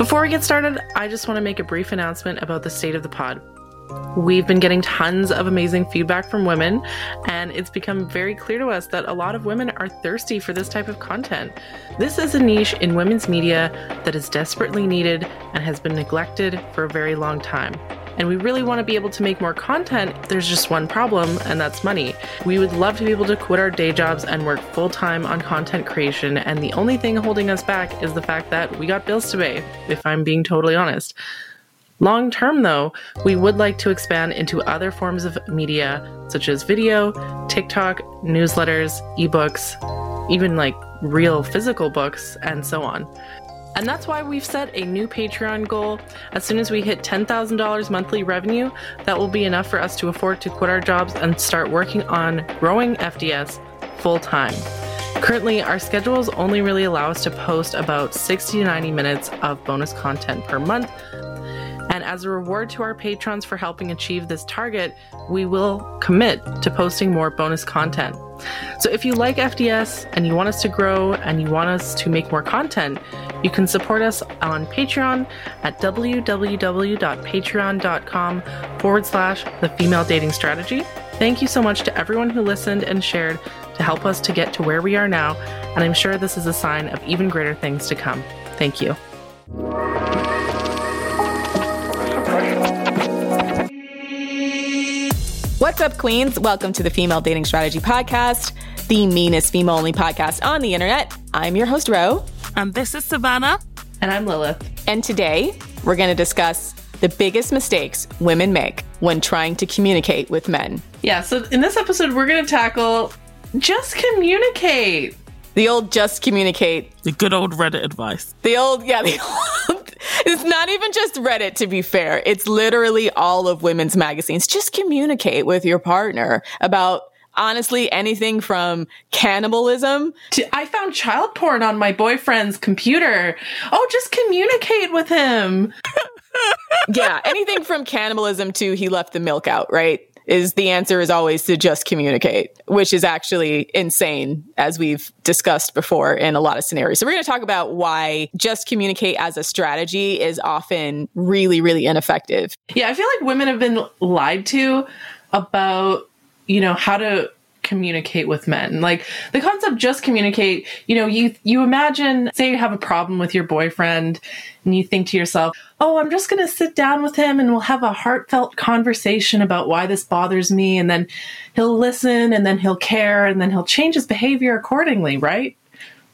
Before we get started, I just want to make a brief announcement about the state of the pod. We've been getting tons of amazing feedback from women, and it's become very clear to us that a lot of women are thirsty for this type of content. This is a niche in women's media that is desperately needed and has been neglected for a very long time. And we really want to be able to make more content. There's just one problem, and that's money. We would love to be able to quit our day jobs and work full time on content creation, and the only thing holding us back is the fact that we got bills to pay, if I'm being totally honest. Long term, though, we would like to expand into other forms of media such as video, TikTok, newsletters, ebooks, even like real physical books, and so on. And that's why we've set a new Patreon goal. As soon as we hit $10,000 monthly revenue, that will be enough for us to afford to quit our jobs and start working on growing FDS full time. Currently, our schedules only really allow us to post about 60 to 90 minutes of bonus content per month, and as a reward to our patrons for helping achieve this target, we will commit to posting more bonus content. So if you like FDS and you want us to grow and you want us to make more content, you can support us on Patreon at www.patreon.com forward slash the female dating strategy. Thank you so much to everyone who listened and shared to help us to get to where we are now, and I'm sure this is a sign of even greater things to come. Thank you. What's up, Queens? Welcome to the Female Dating Strategy Podcast, the meanest female only podcast on the internet. I'm your host, Ro. And this is Savannah. And I'm Lilith. And today we're going to discuss the biggest mistakes women make when trying to communicate with men. Yeah, so in this episode, we're going to tackle just communicate. The old just communicate. The good old Reddit advice. The old, yeah, the old, it's not even just Reddit, to be fair. It's literally all of women's magazines. Just communicate with your partner about honestly anything from cannibalism. To, I found child porn on my boyfriend's computer. Oh, just communicate with him. yeah, anything from cannibalism to he left the milk out, right? Is the answer is always to just communicate, which is actually insane, as we've discussed before in a lot of scenarios. So we're going to talk about why just communicate as a strategy is often really, really ineffective. Yeah, I feel like women have been lied to about, you know, how to communicate with men. Like the concept just communicate, you know, you you imagine say you have a problem with your boyfriend and you think to yourself, "Oh, I'm just going to sit down with him and we'll have a heartfelt conversation about why this bothers me." And then he'll listen and then he'll care and then he'll change his behavior accordingly, right?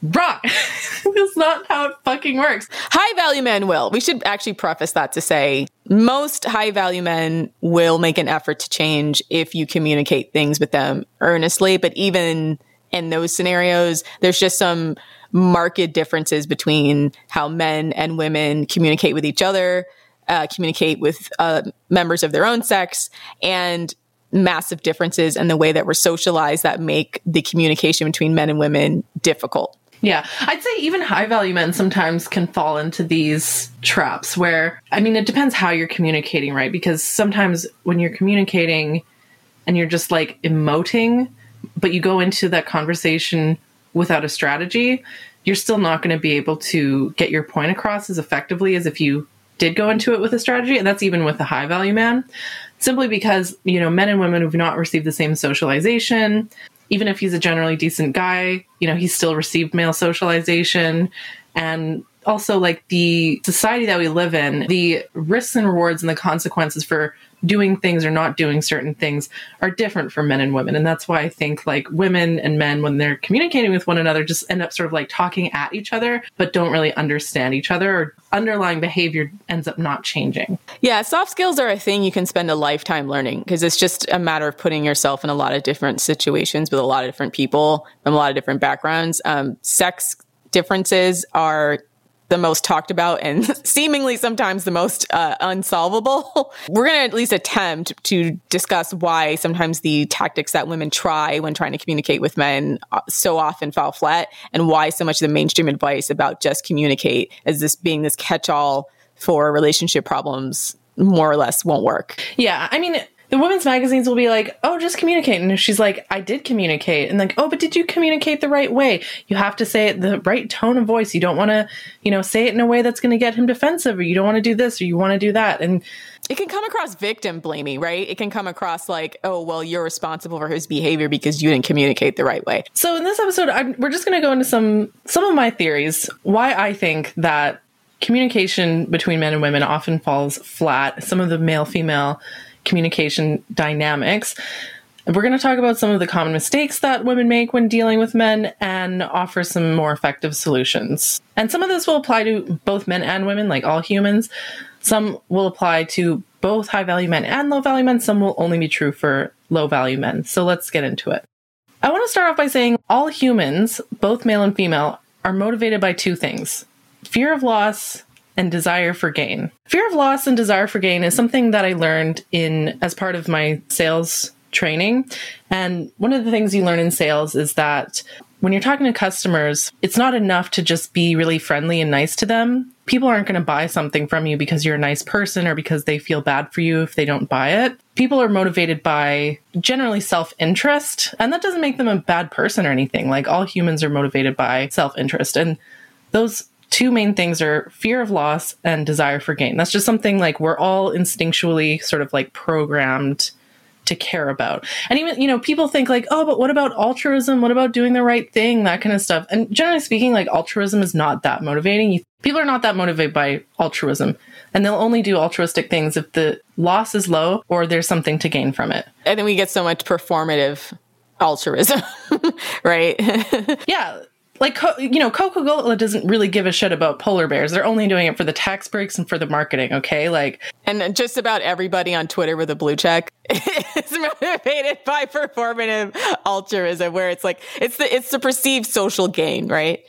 Wrong. That's not how it fucking works. High value men will. We should actually preface that to say most high value men will make an effort to change if you communicate things with them earnestly. But even in those scenarios, there's just some marked differences between how men and women communicate with each other, uh, communicate with uh, members of their own sex, and massive differences in the way that we're socialized that make the communication between men and women difficult. Yeah, I'd say even high value men sometimes can fall into these traps where, I mean, it depends how you're communicating, right? Because sometimes when you're communicating and you're just like emoting, but you go into that conversation without a strategy, you're still not going to be able to get your point across as effectively as if you did go into it with a strategy. And that's even with a high value man, simply because, you know, men and women who've not received the same socialization, even if he's a generally decent guy, you know, he still received male socialization. And also, like the society that we live in, the risks and rewards and the consequences for doing things or not doing certain things are different for men and women. And that's why I think like women and men, when they're communicating with one another, just end up sort of like talking at each other, but don't really understand each other or underlying behavior ends up not changing. Yeah, soft skills are a thing you can spend a lifetime learning because it's just a matter of putting yourself in a lot of different situations with a lot of different people from a lot of different backgrounds. Um, sex differences are the most talked about and seemingly sometimes the most uh, unsolvable. We're going to at least attempt to discuss why sometimes the tactics that women try when trying to communicate with men uh, so often fall flat and why so much of the mainstream advice about just communicate as this being this catch all for relationship problems more or less won't work. Yeah. I mean, the women's magazines will be like, oh, just communicate. And if she's like, I did communicate. And like, oh, but did you communicate the right way? You have to say it the right tone of voice. You don't want to, you know, say it in a way that's going to get him defensive or you don't want to do this or you want to do that. And it can come across victim blamey, right? It can come across like, oh, well, you're responsible for his behavior because you didn't communicate the right way. So in this episode, I'm, we're just going to go into some some of my theories why I think that communication between men and women often falls flat. Some of the male female communication dynamics. We're going to talk about some of the common mistakes that women make when dealing with men and offer some more effective solutions. And some of this will apply to both men and women, like all humans. Some will apply to both high value men and low value men. Some will only be true for low value men. So let's get into it. I want to start off by saying all humans, both male and female, are motivated by two things fear of loss and desire for gain. Fear of loss and desire for gain is something that I learned in as part of my sales training. And one of the things you learn in sales is that when you're talking to customers, it's not enough to just be really friendly and nice to them. People aren't going to buy something from you because you're a nice person or because they feel bad for you if they don't buy it. People are motivated by generally self interest, and that doesn't make them a bad person or anything. Like all humans are motivated by self interest. And those two main things are fear of loss and desire for gain. That's just something like we're all instinctually sort of like programmed to care about. And even, you know, people think like, oh, but what about altruism? What about doing the right thing? That kind of stuff. And generally speaking, like altruism is not that motivating. You, people are not that motivated by altruism. And they'll only do altruistic things if the loss is low or there's something to gain from it. And then we get so much performative altruism, right? yeah like you know coca-cola doesn't really give a shit about polar bears. They're only doing it for the tax breaks and for the marketing okay? Like and just about everybody on twitter with a blue check is motivated by performative altruism where it's like it's the it's the perceived social gain right?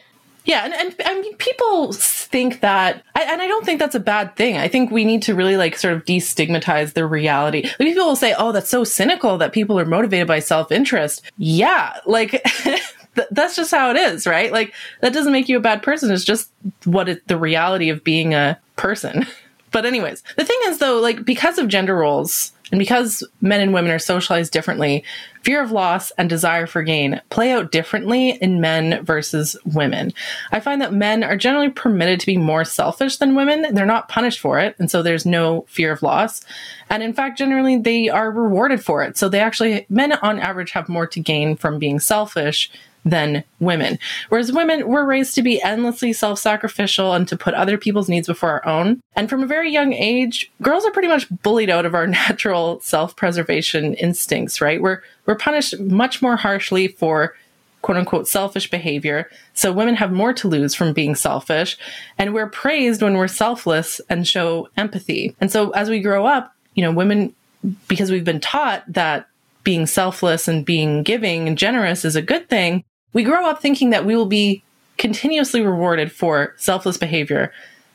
Yeah, and, and I mean, people think that, and I don't think that's a bad thing. I think we need to really like sort of destigmatize the reality. People will say, "Oh, that's so cynical that people are motivated by self interest." Yeah, like that's just how it is, right? Like that doesn't make you a bad person. It's just what it, the reality of being a person. but anyways, the thing is though, like because of gender roles and because men and women are socialized differently, fear of loss and desire for gain play out differently in men versus women. I find that men are generally permitted to be more selfish than women. They're not punished for it, and so there's no fear of loss. And in fact, generally they are rewarded for it. So they actually men on average have more to gain from being selfish than women. Whereas women, we're raised to be endlessly self sacrificial and to put other people's needs before our own. And from a very young age, girls are pretty much bullied out of our natural self preservation instincts, right? We're, we're punished much more harshly for quote unquote selfish behavior. So women have more to lose from being selfish. And we're praised when we're selfless and show empathy. And so as we grow up, you know, women, because we've been taught that being selfless and being giving and generous is a good thing, we grow up thinking that we will be continuously rewarded for selfless behavior.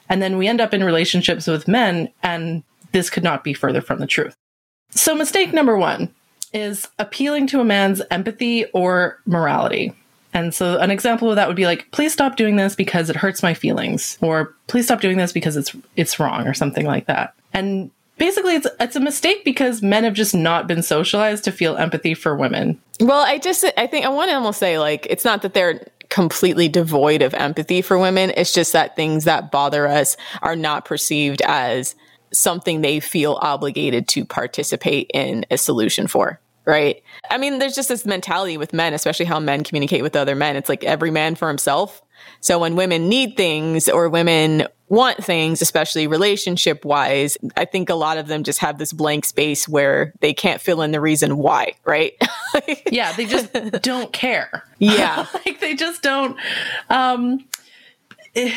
And then we end up in relationships with men, and this could not be further from the truth. So, mistake number one is appealing to a man's empathy or morality. And so, an example of that would be like, please stop doing this because it hurts my feelings, or please stop doing this because it's it's wrong, or something like that. And basically it's it's a mistake because men have just not been socialized to feel empathy for women. Well, I just I think I want to almost say like it's not that they're completely devoid of empathy for women. It's just that things that bother us are not perceived as something they feel obligated to participate in a solution for. Right. I mean, there's just this mentality with men, especially how men communicate with other men. It's like every man for himself. So when women need things or women want things, especially relationship wise, I think a lot of them just have this blank space where they can't fill in the reason why, right? yeah, they just don't care. Yeah. like they just don't um eh,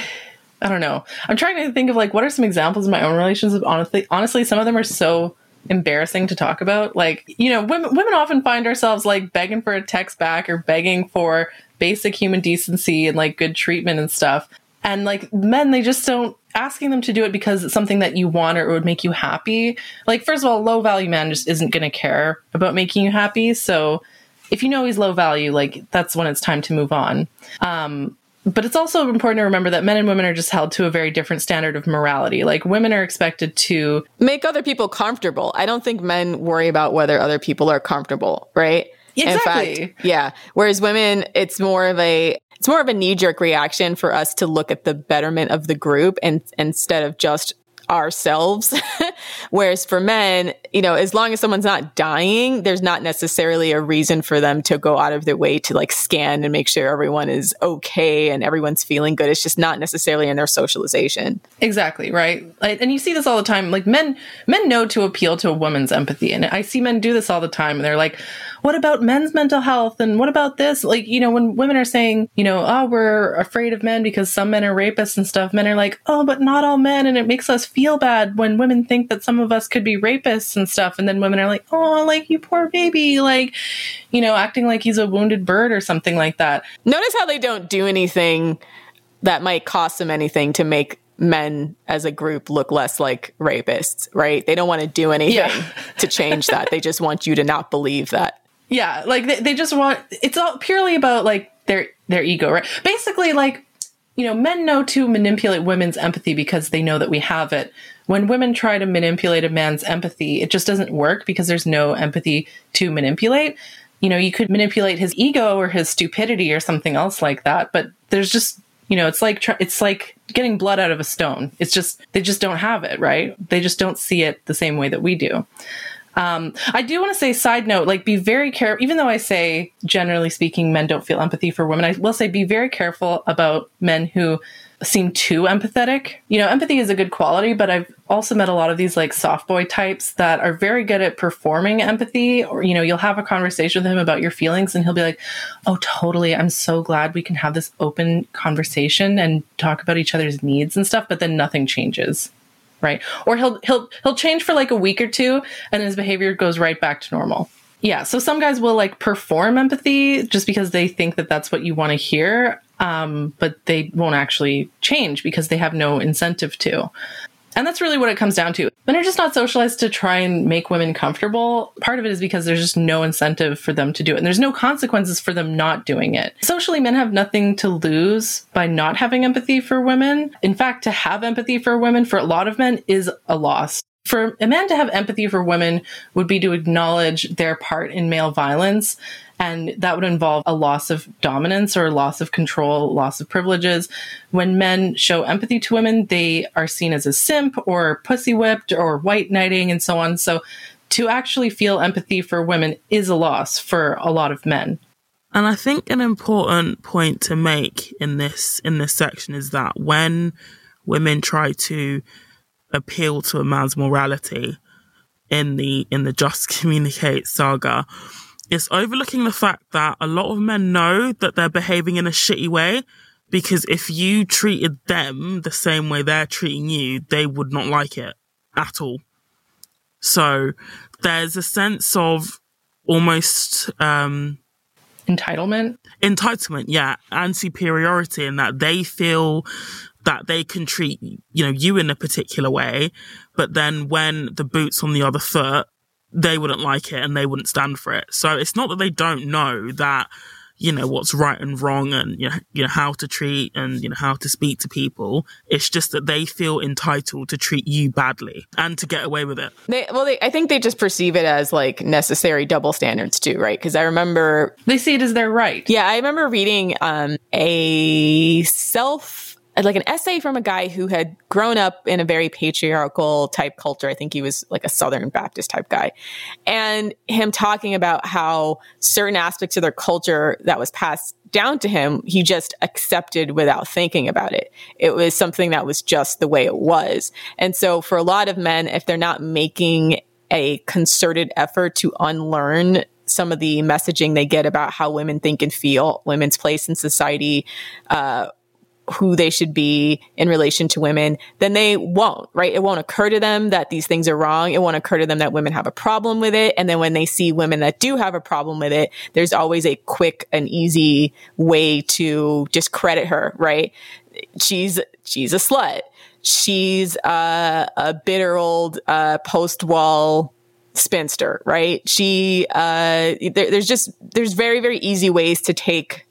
I don't know. I'm trying to think of like what are some examples of my own relationships. Honestly, honestly, some of them are so embarrassing to talk about. Like, you know, women women often find ourselves like begging for a text back or begging for basic human decency and like good treatment and stuff. And like men, they just don't asking them to do it because it's something that you want or it would make you happy. Like, first of all, low value man just isn't going to care about making you happy. So if you know he's low value, like that's when it's time to move on. Um, but it's also important to remember that men and women are just held to a very different standard of morality. Like women are expected to make other people comfortable. I don't think men worry about whether other people are comfortable, right? Exactly. In fact, yeah. Whereas women, it's more of a it's more of a knee jerk reaction for us to look at the betterment of the group and instead of just ourselves. Whereas for men, you know, as long as someone's not dying, there's not necessarily a reason for them to go out of their way to like scan and make sure everyone is okay and everyone's feeling good. It's just not necessarily in their socialization. Exactly, right? And you see this all the time. Like men men know to appeal to a woman's empathy. And I see men do this all the time and they're like, what about men's mental health? And what about this? Like, you know, when women are saying, you know, oh, we're afraid of men because some men are rapists and stuff, men are like, oh, but not all men. And it makes us feel bad when women think that some of us could be rapists and stuff. And then women are like, oh, like you poor baby. Like, you know, acting like he's a wounded bird or something like that. Notice how they don't do anything that might cost them anything to make men as a group look less like rapists, right? They don't want to do anything yeah. to change that. They just want you to not believe that. Yeah, like they, they just want it's all purely about like their their ego, right? Basically, like you know, men know to manipulate women's empathy because they know that we have it. When women try to manipulate a man's empathy, it just doesn't work because there's no empathy to manipulate. You know, you could manipulate his ego or his stupidity or something else like that, but there's just you know, it's like it's like getting blood out of a stone. It's just they just don't have it, right? They just don't see it the same way that we do. Um, I do want to say, side note, like be very careful. Even though I say, generally speaking, men don't feel empathy for women, I will say be very careful about men who seem too empathetic. You know, empathy is a good quality, but I've also met a lot of these like soft boy types that are very good at performing empathy. Or, you know, you'll have a conversation with him about your feelings and he'll be like, Oh, totally. I'm so glad we can have this open conversation and talk about each other's needs and stuff. But then nothing changes right? Or he'll he'll he'll change for like a week or two and his behavior goes right back to normal. Yeah, so some guys will like perform empathy just because they think that that's what you want to hear, um, but they won't actually change because they have no incentive to. And that's really what it comes down to. Men are just not socialized to try and make women comfortable. Part of it is because there's just no incentive for them to do it. And there's no consequences for them not doing it. Socially, men have nothing to lose by not having empathy for women. In fact, to have empathy for women for a lot of men is a loss for a man to have empathy for women would be to acknowledge their part in male violence. And that would involve a loss of dominance or loss of control, loss of privileges. When men show empathy to women, they are seen as a simp or pussy whipped or white knighting and so on. So to actually feel empathy for women is a loss for a lot of men. And I think an important point to make in this in this section is that when women try to appeal to a man's morality in the in the just communicate saga is overlooking the fact that a lot of men know that they're behaving in a shitty way because if you treated them the same way they're treating you they would not like it at all. So there's a sense of almost um entitlement? Entitlement yeah. And superiority in that they feel that they can treat, you know, you in a particular way, but then when the boot's on the other foot, they wouldn't like it and they wouldn't stand for it. So it's not that they don't know that, you know, what's right and wrong and, you know, you know, how to treat and, you know, how to speak to people. It's just that they feel entitled to treat you badly and to get away with it. They, well, they, I think they just perceive it as like necessary double standards too, right? Cause I remember they see it as their right. Yeah. I remember reading, um, a self like an essay from a guy who had grown up in a very patriarchal type culture. I think he was like a Southern Baptist type guy. And him talking about how certain aspects of their culture that was passed down to him, he just accepted without thinking about it. It was something that was just the way it was. And so for a lot of men, if they're not making a concerted effort to unlearn some of the messaging they get about how women think and feel, women's place in society, uh, who they should be in relation to women, then they won't, right? It won't occur to them that these things are wrong. It won't occur to them that women have a problem with it. And then when they see women that do have a problem with it, there's always a quick and easy way to discredit her, right? She's, she's a slut. She's uh, a bitter old uh, post wall spinster, right? She, uh, there, there's just, there's very, very easy ways to take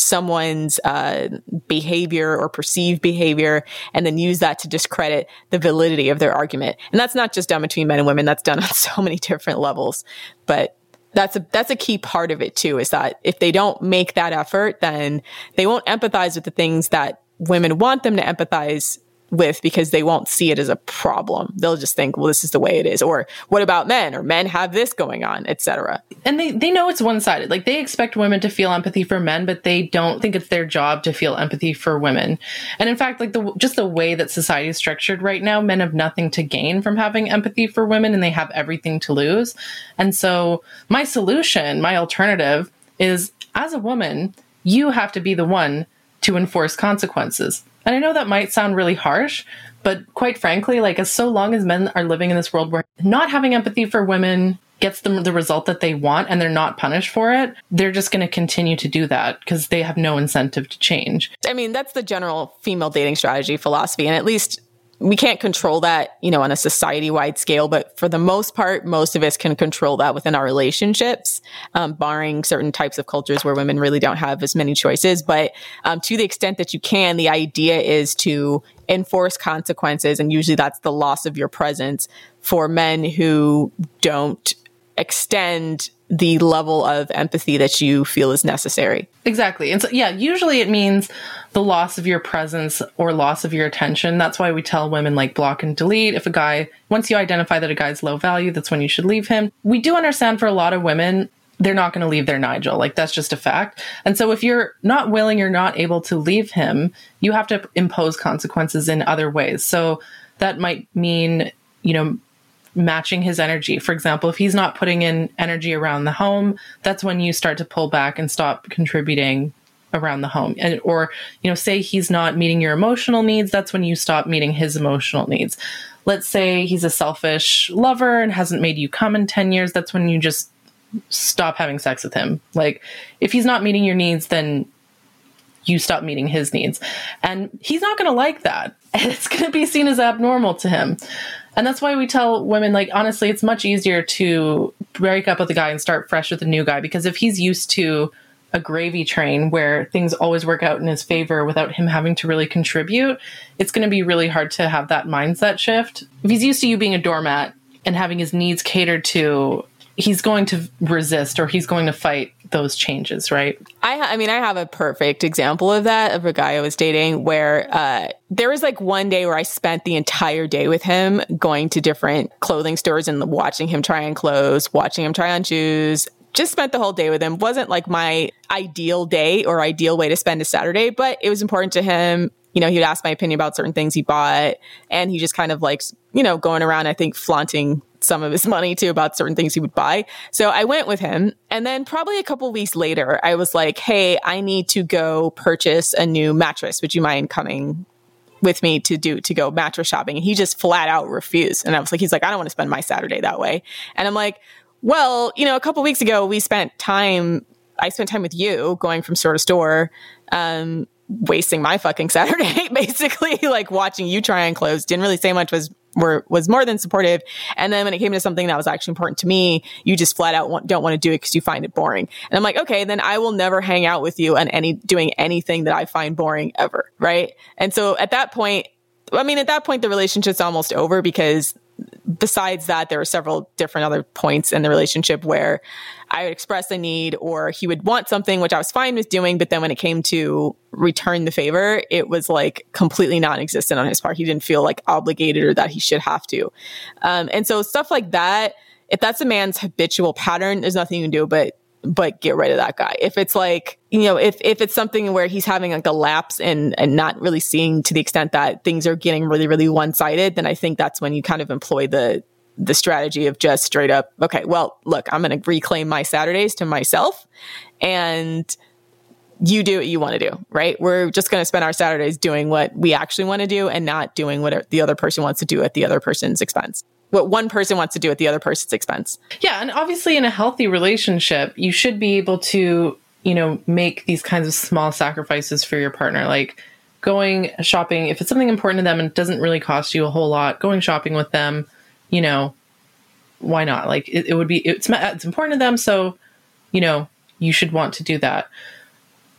someone's uh, behavior or perceived behavior and then use that to discredit the validity of their argument. And that's not just done between men and women. That's done on so many different levels. But that's a that's a key part of it too is that if they don't make that effort then they won't empathize with the things that women want them to empathize with because they won't see it as a problem. They'll just think, well, this is the way it is. Or what about men? Or men have this going on, etc. And they, they know it's one sided. Like they expect women to feel empathy for men, but they don't think it's their job to feel empathy for women. And in fact, like the just the way that society is structured right now, men have nothing to gain from having empathy for women and they have everything to lose. And so my solution, my alternative is as a woman, you have to be the one to enforce consequences and I know that might sound really harsh, but quite frankly, like as so long as men are living in this world where not having empathy for women gets them the result that they want and they're not punished for it, they're just going to continue to do that because they have no incentive to change. I mean, that's the general female dating strategy philosophy. And at least we can't control that, you know, on a society wide scale, but for the most part, most of us can control that within our relationships, um, barring certain types of cultures where women really don't have as many choices. But um, to the extent that you can, the idea is to enforce consequences. And usually that's the loss of your presence for men who don't extend the level of empathy that you feel is necessary. Exactly. And so, yeah, usually it means the loss of your presence or loss of your attention. That's why we tell women like block and delete. If a guy, once you identify that a guy's low value, that's when you should leave him. We do understand for a lot of women, they're not going to leave their Nigel. Like that's just a fact. And so if you're not willing, you're not able to leave him, you have to impose consequences in other ways. So that might mean, you know, matching his energy. For example, if he's not putting in energy around the home, that's when you start to pull back and stop contributing around the home. And or, you know, say he's not meeting your emotional needs, that's when you stop meeting his emotional needs. Let's say he's a selfish lover and hasn't made you come in 10 years, that's when you just stop having sex with him. Like if he's not meeting your needs, then you stop meeting his needs. And he's not going to like that. It's going to be seen as abnormal to him. And that's why we tell women, like, honestly, it's much easier to break up with a guy and start fresh with a new guy because if he's used to a gravy train where things always work out in his favor without him having to really contribute, it's going to be really hard to have that mindset shift. If he's used to you being a doormat and having his needs catered to, he's going to resist or he's going to fight those changes, right? I, I mean, I have a perfect example of that of a guy I was dating where uh, there was like one day where I spent the entire day with him going to different clothing stores and watching him try on clothes, watching him try on shoes. Just spent the whole day with him. Wasn't like my ideal day or ideal way to spend a Saturday, but it was important to him you know, he'd ask my opinion about certain things he bought. And he just kind of likes, you know, going around, I think, flaunting some of his money too about certain things he would buy. So I went with him. And then probably a couple weeks later, I was like, Hey, I need to go purchase a new mattress. Would you mind coming with me to do, to go mattress shopping? And he just flat out refused. And I was like, he's like, I don't want to spend my Saturday that way. And I'm like, well, you know, a couple weeks ago, we spent time, I spent time with you going from store to store. Um, wasting my fucking Saturday, basically, like watching you try on clothes. Didn't really say much, was were was more than supportive. And then when it came to something that was actually important to me, you just flat out want, don't want to do it because you find it boring. And I'm like, okay, then I will never hang out with you on any doing anything that I find boring ever, right? And so at that point, I mean, at that point, the relationship's almost over because besides that, there are several different other points in the relationship where I would express a need or he would want something, which I was fine with doing. But then when it came to return the favor, it was like completely non existent on his part. He didn't feel like obligated or that he should have to. Um, and so stuff like that, if that's a man's habitual pattern, there's nothing you can do but but get rid of that guy. If it's like, you know, if, if it's something where he's having like a lapse and, and not really seeing to the extent that things are getting really, really one sided, then I think that's when you kind of employ the, the strategy of just straight up, okay, well, look, I'm going to reclaim my Saturdays to myself and you do what you want to do, right? We're just going to spend our Saturdays doing what we actually want to do and not doing what the other person wants to do at the other person's expense. What one person wants to do at the other person's expense. Yeah. And obviously, in a healthy relationship, you should be able to, you know, make these kinds of small sacrifices for your partner. Like, going shopping if it's something important to them and it doesn't really cost you a whole lot going shopping with them you know, why not? Like it, it would be, it's, it's important to them. So, you know, you should want to do that.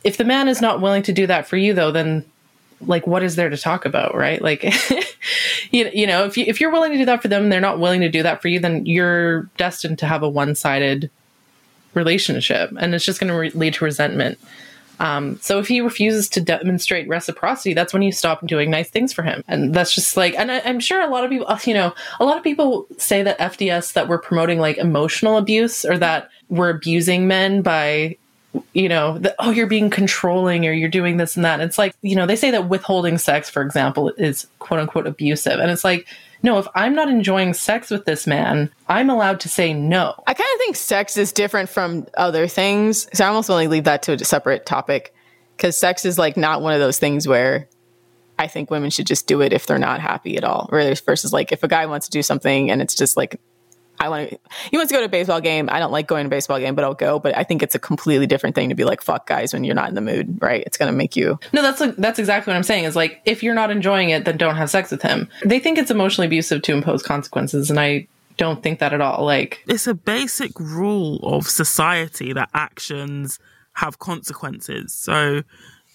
if the man is not willing to do that for you though, then like what is there to talk about, right? Like you, you know, if you if you're willing to do that for them and they're not willing to do that for you, then you're destined to have a one-sided relationship and it's just going to re- lead to resentment. Um, so if he refuses to demonstrate reciprocity, that's when you stop doing nice things for him. And that's just like, and I, am sure a lot of people, you know, a lot of people say that FDS that we're promoting like emotional abuse or that we're abusing men by you know, the, oh, you're being controlling or you're doing this and that. It's like, you know, they say that withholding sex, for example, is quote unquote abusive. And it's like, no, if I'm not enjoying sex with this man, I'm allowed to say no. I kind of think sex is different from other things. So I almost want to leave that to a separate topic because sex is like not one of those things where I think women should just do it if they're not happy at all. Versus like if a guy wants to do something and it's just like I want to, he wants to go to a baseball game. I don't like going to a baseball game, but I'll go. But I think it's a completely different thing to be like, fuck guys when you're not in the mood, right? It's going to make you. No, that's like, that's exactly what I'm saying is like, if you're not enjoying it, then don't have sex with him. They think it's emotionally abusive to impose consequences. And I don't think that at all. Like, it's a basic rule of society that actions have consequences. So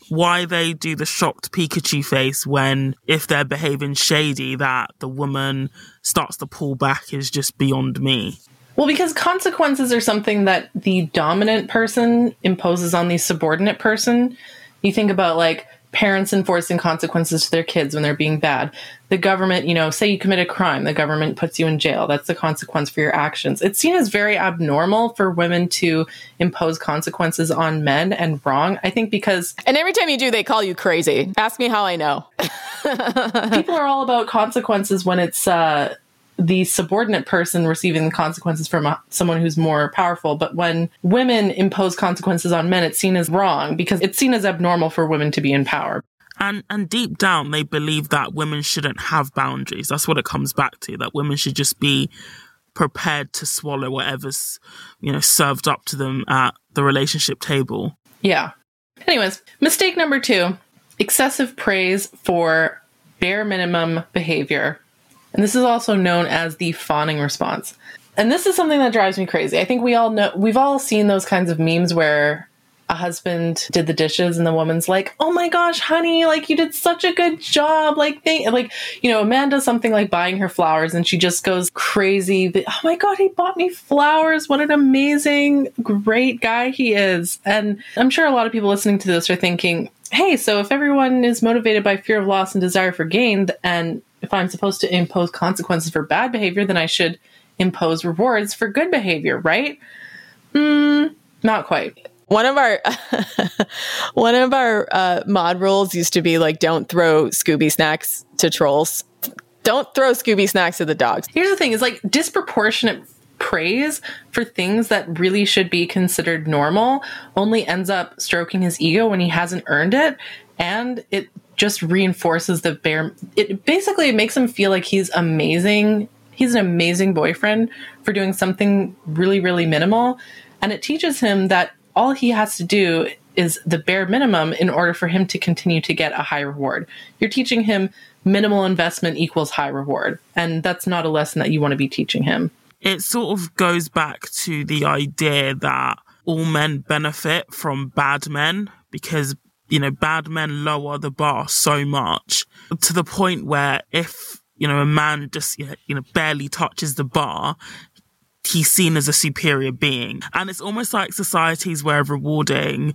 why they do the shocked Pikachu face when, if they're behaving shady, that the woman starts to pull back is just beyond me. Well, because consequences are something that the dominant person imposes on the subordinate person. You think about like parents enforcing consequences to their kids when they're being bad. The government, you know, say you commit a crime, the government puts you in jail. That's the consequence for your actions. It's seen as very abnormal for women to impose consequences on men and wrong. I think because. And every time you do, they call you crazy. Ask me how I know. people are all about consequences when it's, uh, the subordinate person receiving the consequences from a, someone who's more powerful. But when women impose consequences on men, it's seen as wrong because it's seen as abnormal for women to be in power. And and deep down, they believe that women shouldn't have boundaries. That's what it comes back to. That women should just be prepared to swallow whatever's you know served up to them at the relationship table. Yeah. Anyways, mistake number two: excessive praise for bare minimum behavior and this is also known as the fawning response. And this is something that drives me crazy. I think we all know, we've all seen those kinds of memes where a husband did the dishes and the woman's like, "Oh my gosh, honey, like you did such a good job." Like they like, you know, a man does something like buying her flowers and she just goes crazy. Oh my god, he bought me flowers. What an amazing great guy he is. And I'm sure a lot of people listening to this are thinking, "Hey, so if everyone is motivated by fear of loss and desire for gain and if I'm supposed to impose consequences for bad behavior, then I should impose rewards for good behavior, right? Mm, not quite. One of our one of our uh, mod rules used to be like, don't throw Scooby snacks to trolls. Don't throw Scooby snacks to the dogs. Here's the thing: is like disproportionate praise for things that really should be considered normal only ends up stroking his ego when he hasn't earned it, and it just reinforces the bare it basically makes him feel like he's amazing. He's an amazing boyfriend for doing something really really minimal. And it teaches him that all he has to do is the bare minimum in order for him to continue to get a high reward. You're teaching him minimal investment equals high reward. And that's not a lesson that you want to be teaching him. It sort of goes back to the idea that all men benefit from bad men because you know, bad men lower the bar so much to the point where if, you know, a man just, you know, barely touches the bar, he's seen as a superior being. And it's almost like society's way of rewarding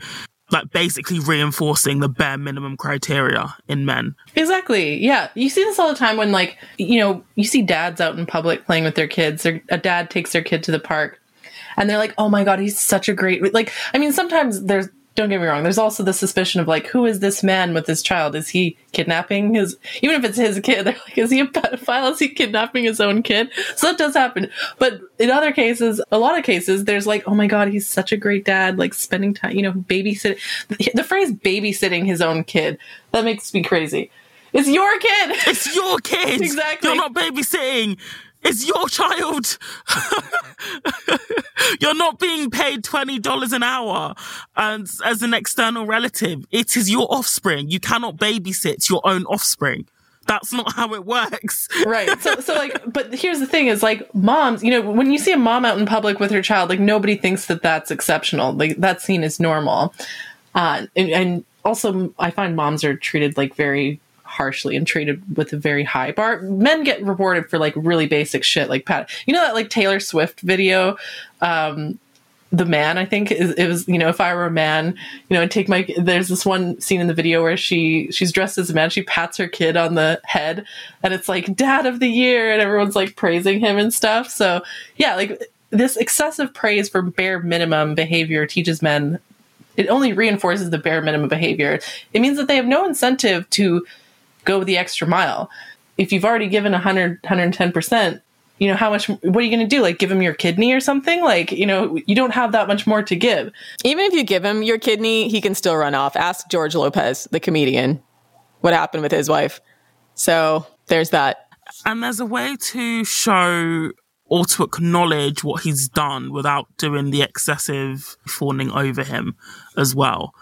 like basically reinforcing the bare minimum criteria in men. Exactly. Yeah. You see this all the time when like, you know, you see dads out in public playing with their kids. Their, a dad takes their kid to the park and they're like, "Oh my god, he's such a great like I mean sometimes there's don't get me wrong. There's also the suspicion of like, who is this man with this child? Is he kidnapping his? Even if it's his kid, they're like, is he a pedophile? Is he kidnapping his own kid? So that does happen. But in other cases, a lot of cases, there's like, oh my god, he's such a great dad. Like spending time, you know, babysitting. The phrase babysitting his own kid that makes me crazy. It's your kid. It's your kid. exactly. You're not babysitting. It's your child. You're not being paid $20 an hour as, as an external relative. It is your offspring. You cannot babysit your own offspring. That's not how it works. right. So, so like, but here's the thing is like moms, you know, when you see a mom out in public with her child, like nobody thinks that that's exceptional. Like that scene is normal. Uh, and, and also, I find moms are treated like very harshly and treated with a very high bar. Men get rewarded for like really basic shit, like pat. You know that like Taylor Swift video, um, the man. I think is, it was. You know, if I were a man, you know, I'd take my. There's this one scene in the video where she she's dressed as a man. She pats her kid on the head, and it's like Dad of the Year, and everyone's like praising him and stuff. So yeah, like this excessive praise for bare minimum behavior teaches men it only reinforces the bare minimum behavior. It means that they have no incentive to go the extra mile. If you've already given 100, 110%, you know, how much, what are you going to do? Like give him your kidney or something? Like, you know, you don't have that much more to give. Even if you give him your kidney, he can still run off. Ask George Lopez, the comedian, what happened with his wife. So there's that. And there's a way to show or to acknowledge what he's done without doing the excessive fawning over him as well.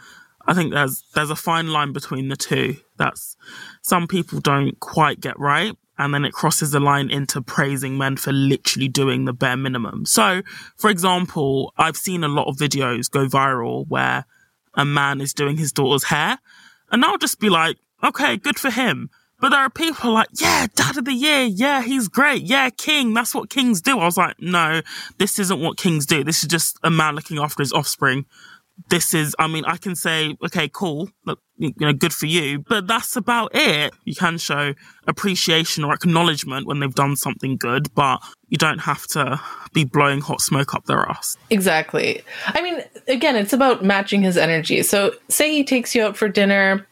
I think there's there's a fine line between the two. That's some people don't quite get right, and then it crosses the line into praising men for literally doing the bare minimum. So, for example, I've seen a lot of videos go viral where a man is doing his daughter's hair, and I'll just be like, okay, good for him. But there are people like, yeah, dad of the year. Yeah, he's great. Yeah, king. That's what kings do. I was like, no, this isn't what kings do. This is just a man looking after his offspring. This is, I mean, I can say, okay, cool. You know, good for you. But that's about it. You can show appreciation or acknowledgement when they've done something good, but you don't have to be blowing hot smoke up their ass. Exactly. I mean, again, it's about matching his energy. So say he takes you out for dinner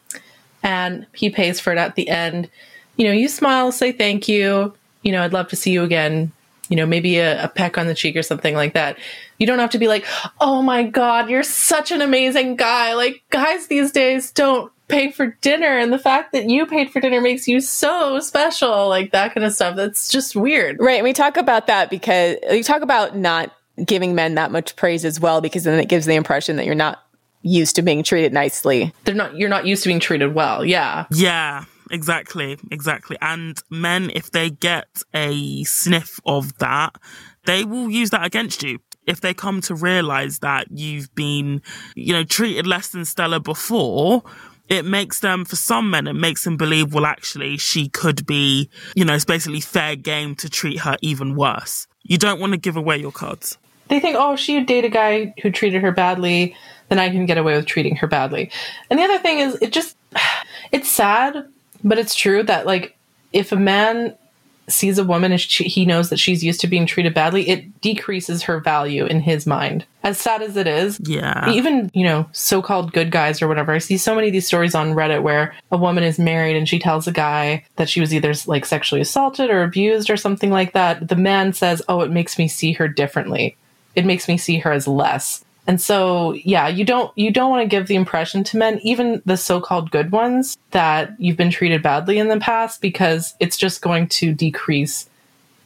and he pays for it at the end. You know, you smile, say thank you. You know, I'd love to see you again. You know, maybe a, a, peck on the cheek or something like that. You don't have to be like, oh my God, you're such an amazing guy. Like, guys these days don't pay for dinner. And the fact that you paid for dinner makes you so special. Like, that kind of stuff. That's just weird. Right. And we talk about that because we talk about not giving men that much praise as well, because then it gives the impression that you're not used to being treated nicely. They're not you're not used to being treated well. Yeah. Yeah, exactly. Exactly. And men if they get a sniff of that, they will use that against you. If they come to realize that you've been, you know, treated less than stellar before, it makes them, for some men, it makes them believe, well, actually, she could be, you know, it's basically fair game to treat her even worse. You don't want to give away your cards. They think, oh, she would date a guy who treated her badly then I can get away with treating her badly. And the other thing is, it just, it's sad, but it's true that, like, if a man sees a woman and she, he knows that she's used to being treated badly, it decreases her value in his mind. As sad as it is, yeah. Even you know, so-called good guys or whatever. I see so many of these stories on Reddit where a woman is married and she tells a guy that she was either like sexually assaulted or abused or something like that. The man says, "Oh, it makes me see her differently. It makes me see her as less." And so, yeah, you don't you don't want to give the impression to men, even the so-called good ones, that you've been treated badly in the past because it's just going to decrease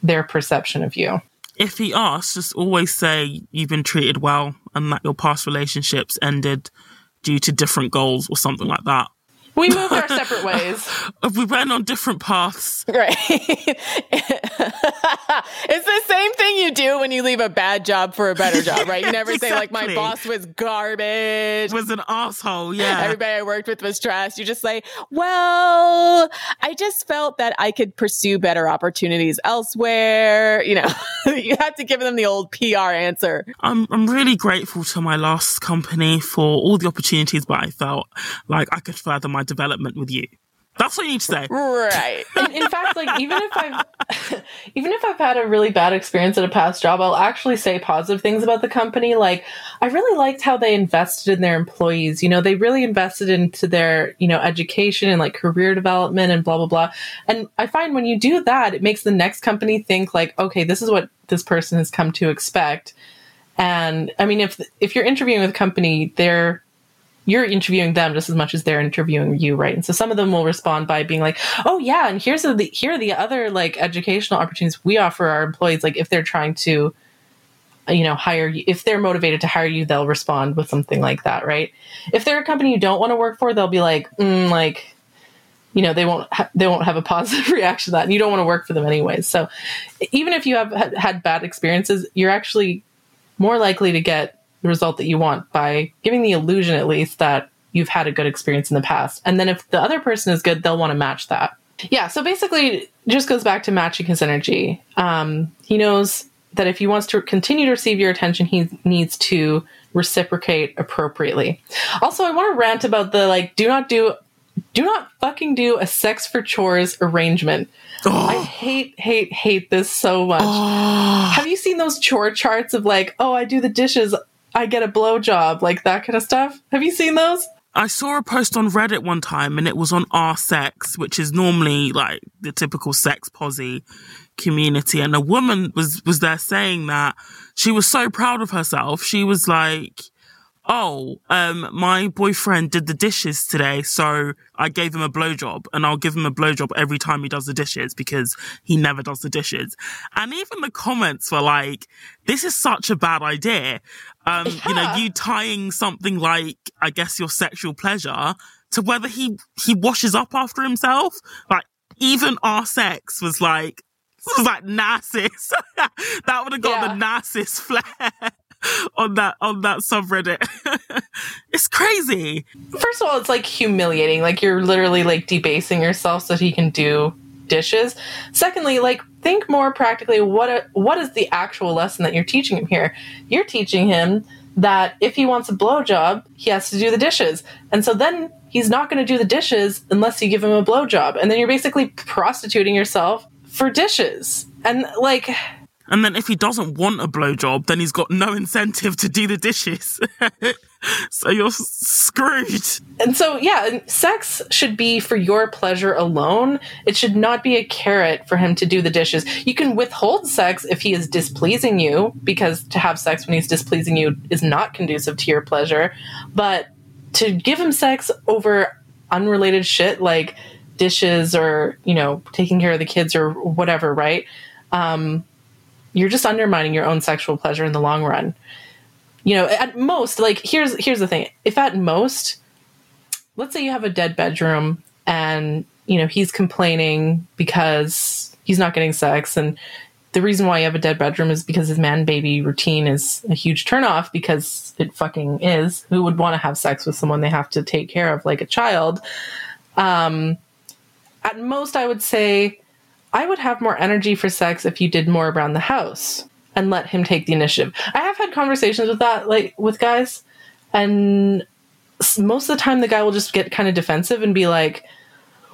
their perception of you. If he asks, just always say you've been treated well and that your past relationships ended due to different goals or something like that. We moved our separate ways. we went on different paths. Right. it's the same thing you do when you leave a bad job for a better job, right? You never exactly. say like my boss was garbage. Was an asshole, yeah. Everybody I worked with was trash. You just say, "Well, I just felt that I could pursue better opportunities elsewhere." You know, you have to give them the old PR answer. I'm I'm really grateful to my last company for all the opportunities, but I felt like I could further my development with you. That's what you need to say. Right. in, in, fact, like even if I've even if I've had a really bad experience at a past job, I'll actually say positive things about the company. Like I really liked how they invested in their employees. You know, they really invested into their, you know, education and like career development and blah blah blah. And I find when you do that, it makes the next company think like, okay, this is what this person has come to expect. And I mean, if if you're interviewing with a company, they're you're interviewing them just as much as they're interviewing you, right? And so some of them will respond by being like, "Oh yeah, and here's the here are the other like educational opportunities we offer our employees. Like if they're trying to, you know, hire you, if they're motivated to hire you, they'll respond with something like that, right? If they're a company you don't want to work for, they'll be like, mm, like, you know, they won't ha- they won't have a positive reaction to that, and you don't want to work for them anyways. So even if you have had bad experiences, you're actually more likely to get the result that you want by giving the illusion, at least, that you've had a good experience in the past. And then if the other person is good, they'll want to match that. Yeah, so basically, just goes back to matching his energy. Um, he knows that if he wants to continue to receive your attention, he needs to reciprocate appropriately. Also, I want to rant about the like, do not do, do not fucking do a sex for chores arrangement. Oh. I hate, hate, hate this so much. Oh. Have you seen those chore charts of like, oh, I do the dishes, I get a blowjob, like that kind of stuff? Have you seen those? I saw a post on Reddit one time and it was on R sex, which is normally like the typical sex posy community. And a woman was, was there saying that she was so proud of herself. She was like, Oh, um, my boyfriend did the dishes today, so I gave him a blowjob and I'll give him a blowjob every time he does the dishes because he never does the dishes. And even the comments were like, this is such a bad idea. Um, yeah. you know, you tying something like, I guess your sexual pleasure to whether he, he washes up after himself. Like, even our sex was like, was like Narcissus. that would have got yeah. the Narcissus flair. on that on that subreddit. it's crazy. First of all, it's like humiliating. Like you're literally like debasing yourself so that he can do dishes. Secondly, like think more practically what a, what is the actual lesson that you're teaching him here? You're teaching him that if he wants a blowjob, he has to do the dishes. And so then he's not going to do the dishes unless you give him a blowjob. And then you're basically prostituting yourself for dishes. And like and then if he doesn't want a blowjob, then he's got no incentive to do the dishes. so you're screwed. And so, yeah, sex should be for your pleasure alone. It should not be a carrot for him to do the dishes. You can withhold sex if he is displeasing you, because to have sex when he's displeasing you is not conducive to your pleasure. But to give him sex over unrelated shit like dishes or, you know, taking care of the kids or whatever, right? Um, you're just undermining your own sexual pleasure in the long run. You know, at most, like here's here's the thing. If at most, let's say you have a dead bedroom and, you know, he's complaining because he's not getting sex and the reason why you have a dead bedroom is because his man baby routine is a huge turnoff because it fucking is. Who would want to have sex with someone they have to take care of like a child? Um, at most, I would say I would have more energy for sex if you did more around the house and let him take the initiative. I have had conversations with that, like with guys, and most of the time the guy will just get kind of defensive and be like,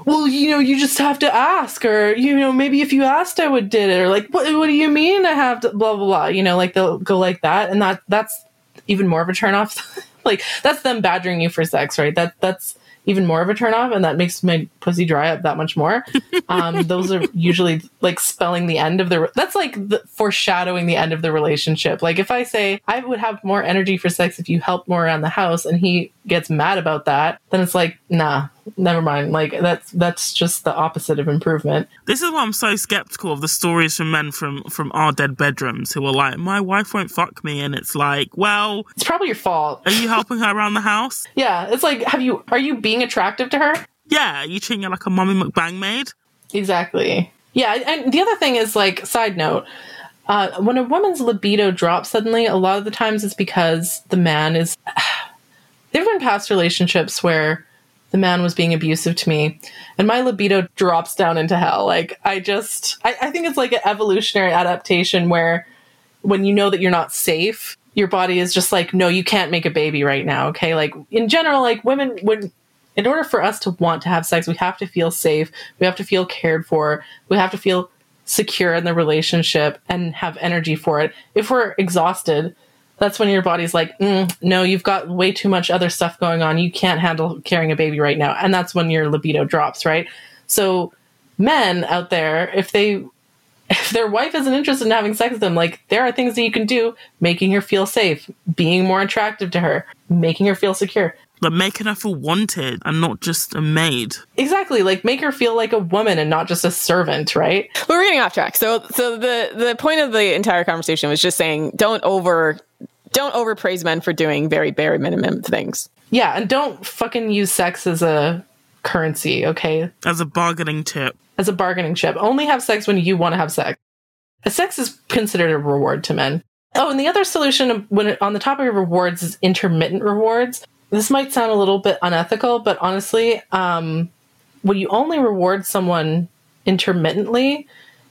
well, you know, you just have to ask, or you know, maybe if you asked, I would did it, or like, what, what do you mean I have to, blah blah blah, you know, like they'll go like that, and that that's even more of a turnoff. like that's them badgering you for sex, right? That that's even more of a turnoff, and that makes my pussy dry up that much more. Um, those are usually like spelling the end of the. That's like the, foreshadowing the end of the relationship. Like if I say I would have more energy for sex if you helped more around the house, and he gets mad about that, then it's like, nah, never mind. Like that's that's just the opposite of improvement. This is why I'm so skeptical of the stories from men from from our dead bedrooms who are like, my wife won't fuck me, and it's like, well, it's probably your fault. Are you helping her around the house? Yeah, it's like, have you are you being attractive to her? Yeah, you treating her like a mummy McBang maid. Exactly. Yeah, and the other thing is like, side note. Uh, when a woman's libido drops suddenly, a lot of the times it's because the man is. There have been past relationships where the man was being abusive to me and my libido drops down into hell. Like i just I, I, think it's like an evolutionary adaptation where when you know that you're not safe your body is just like no you can't make a baby right now okay? Like in general like women would in order for us to want to have sex we have to feel safe we have to feel cared for we have to feel secure in the relationship and have energy for it. If we're exhausted that's when your body's like, mm, no, you've got way too much other stuff going on. You can't handle carrying a baby right now. And that's when your libido drops, right? So, men out there, if they if their wife isn't interested in having sex with them, like there are things that you can do, making her feel safe, being more attractive to her, making her feel secure. But making her feel wanted and not just a maid. Exactly. Like make her feel like a woman and not just a servant, right? We're getting off track. So so the the point of the entire conversation was just saying don't over don't overpraise men for doing very bare minimum things. Yeah, and don't fucking use sex as a currency, okay? As a bargaining chip. As a bargaining chip. Only have sex when you want to have sex. Sex is considered a reward to men. Oh, and the other solution when it, on the topic of rewards is intermittent rewards. This might sound a little bit unethical, but honestly, um, when you only reward someone intermittently,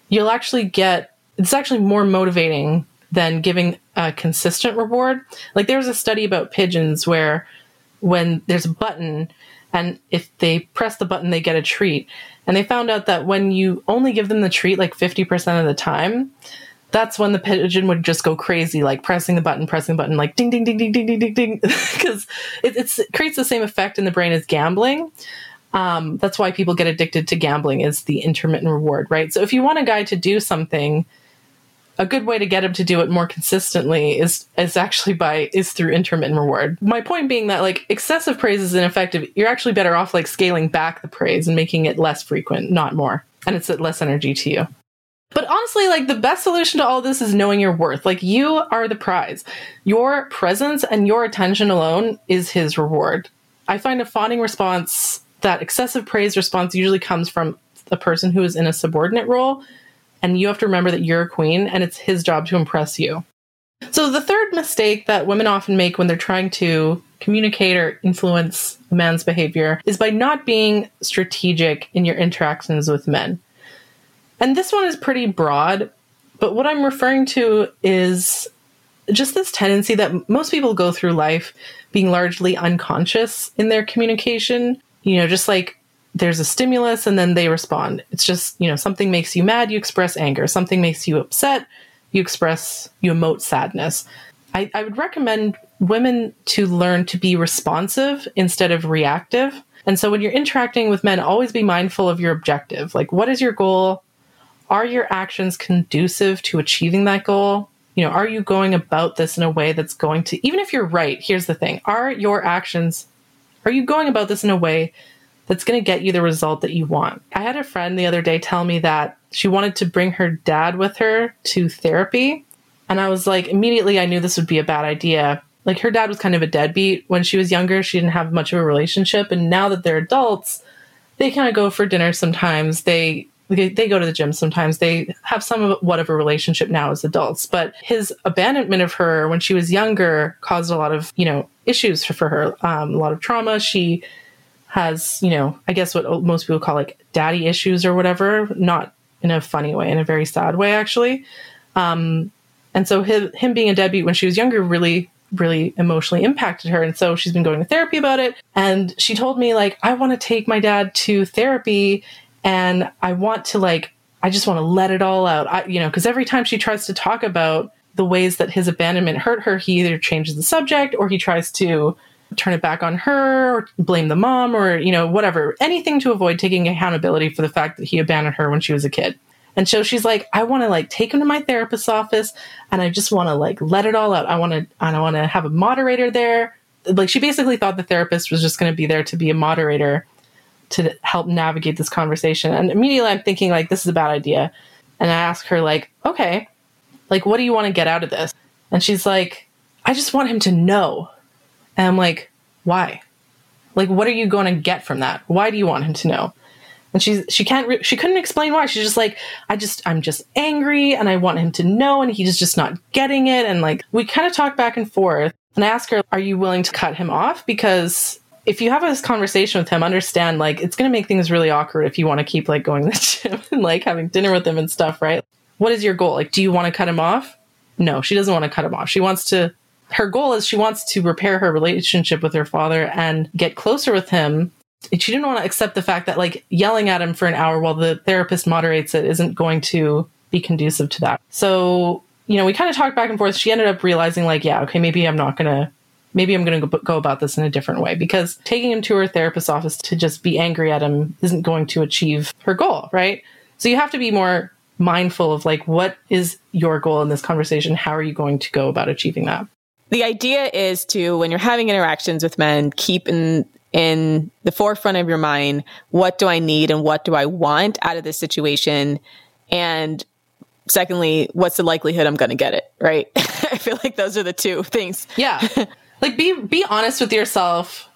you'll actually get it's actually more motivating than giving a consistent reward. Like there was a study about pigeons where when there's a button and if they press the button they get a treat. And they found out that when you only give them the treat like 50% of the time, that's when the pigeon would just go crazy, like pressing the button, pressing the button, like ding, ding, ding, ding, ding, ding, ding, ding, because it, it creates the same effect in the brain as gambling. Um, that's why people get addicted to gambling is the intermittent reward, right? So if you want a guy to do something, a good way to get him to do it more consistently is is actually by is through intermittent reward. My point being that like excessive praise is ineffective. You're actually better off like scaling back the praise and making it less frequent, not more, and it's less energy to you. But honestly, like the best solution to all this is knowing your worth. Like you are the prize. Your presence and your attention alone is his reward. I find a fawning response that excessive praise response usually comes from a person who is in a subordinate role. And you have to remember that you're a queen and it's his job to impress you. So, the third mistake that women often make when they're trying to communicate or influence a man's behavior is by not being strategic in your interactions with men. And this one is pretty broad, but what I'm referring to is just this tendency that most people go through life being largely unconscious in their communication. You know, just like there's a stimulus and then they respond. It's just, you know, something makes you mad, you express anger. Something makes you upset, you express, you emote sadness. I, I would recommend women to learn to be responsive instead of reactive. And so when you're interacting with men, always be mindful of your objective. Like, what is your goal? are your actions conducive to achieving that goal? You know, are you going about this in a way that's going to, even if you're right, here's the thing are your actions, are you going about this in a way that's going to get you the result that you want? I had a friend the other day tell me that she wanted to bring her dad with her to therapy. And I was like, immediately I knew this would be a bad idea. Like, her dad was kind of a deadbeat when she was younger. She didn't have much of a relationship. And now that they're adults, they kind of go for dinner sometimes. They they, go to the gym sometimes. They have some of whatever relationship now as adults. But his abandonment of her when she was younger caused a lot of, you know, issues for her, um, a lot of trauma. She has, you know, I guess what most people call like daddy issues or whatever, not in a funny way, in a very sad way, actually. Um, and so his, him being a deadbeat when she was younger really really emotionally impacted her and so she's been going to therapy about it and she told me like i want to take my dad to therapy and I want to like I just want to let it all out. I, you know, because every time she tries to talk about the ways that his abandonment hurt her, he either changes the subject or he tries to turn it back on her or blame the mom or you know whatever anything to avoid taking accountability for the fact that he abandoned her when she was a kid and so she's like i want to like take him to my therapist's office and i just want to like let it all out i want to i want to have a moderator there like she basically thought the therapist was just going to be there to be a moderator to help navigate this conversation. And immediately I'm thinking like this is a bad idea. And I ask her like, "Okay, like what do you want to get out of this?" And she's like, "I just want him to know." And I'm like, "Why? Like what are you going to get from that? Why do you want him to know?" And she's she can't re- she couldn't explain why. She's just like, "I just I'm just angry and I want him to know and he's just not getting it." And like we kind of talk back and forth. And I ask her, "Are you willing to cut him off because if you have this conversation with him, understand like it's going to make things really awkward if you want to keep like going to the gym and like having dinner with him and stuff, right? What is your goal? Like, do you want to cut him off? No, she doesn't want to cut him off. She wants to, her goal is she wants to repair her relationship with her father and get closer with him. She didn't want to accept the fact that like yelling at him for an hour while the therapist moderates it isn't going to be conducive to that. So, you know, we kind of talked back and forth. She ended up realizing like, yeah, okay, maybe I'm not going to maybe I'm going to go about this in a different way because taking him to her therapist's office to just be angry at him isn't going to achieve her goal, right? So you have to be more mindful of like what is your goal in this conversation? How are you going to go about achieving that? The idea is to when you're having interactions with men, keep in in the forefront of your mind what do I need and what do I want out of this situation and secondly what's the likelihood I'm going to get it, right? I feel like those are the two things. Yeah. like be be honest with yourself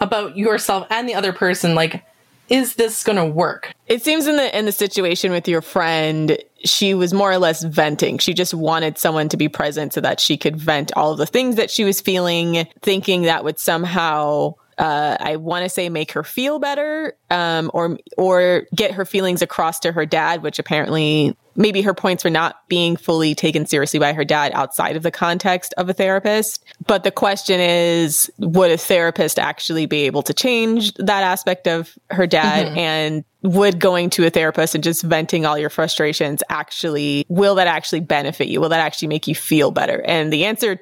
about yourself and the other person like is this going to work? It seems in the in the situation with your friend, she was more or less venting. She just wanted someone to be present so that she could vent all of the things that she was feeling, thinking that would somehow uh, I want to say make her feel better, um, or or get her feelings across to her dad, which apparently maybe her points were not being fully taken seriously by her dad outside of the context of a therapist. But the question is, would a therapist actually be able to change that aspect of her dad? Mm-hmm. And would going to a therapist and just venting all your frustrations actually, will that actually benefit you? Will that actually make you feel better? And the answer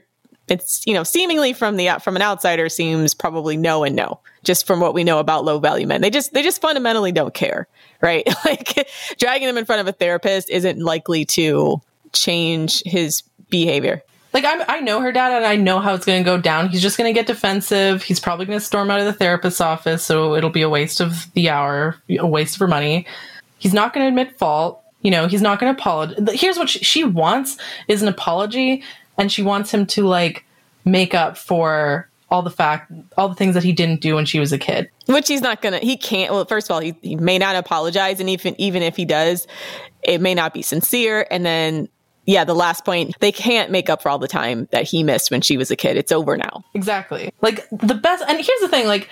it's you know seemingly from the from an outsider seems probably no and no just from what we know about low value men. They just they just fundamentally don't care right? Like dragging them in front of a therapist isn't likely to change his behavior. Like I'm, i know her dad and i know how it's going to go down. He's just going to get defensive. He's probably going to storm out of the therapist's office so it'll be a waste of the hour a waste of her money. He's not going to admit fault. You know he's not going to apologize here's what she, she wants is an apology and she wants him to like make up for all the fact all the things that he didn't do when she was a kid. Which he's not gonna he can't well first of all he, he may not apologize and even even if he does it may not be sincere. And then yeah the last point they can't make up for all the time that he missed when she was a kid. It's over now. Exactly. Like the best and here's the thing like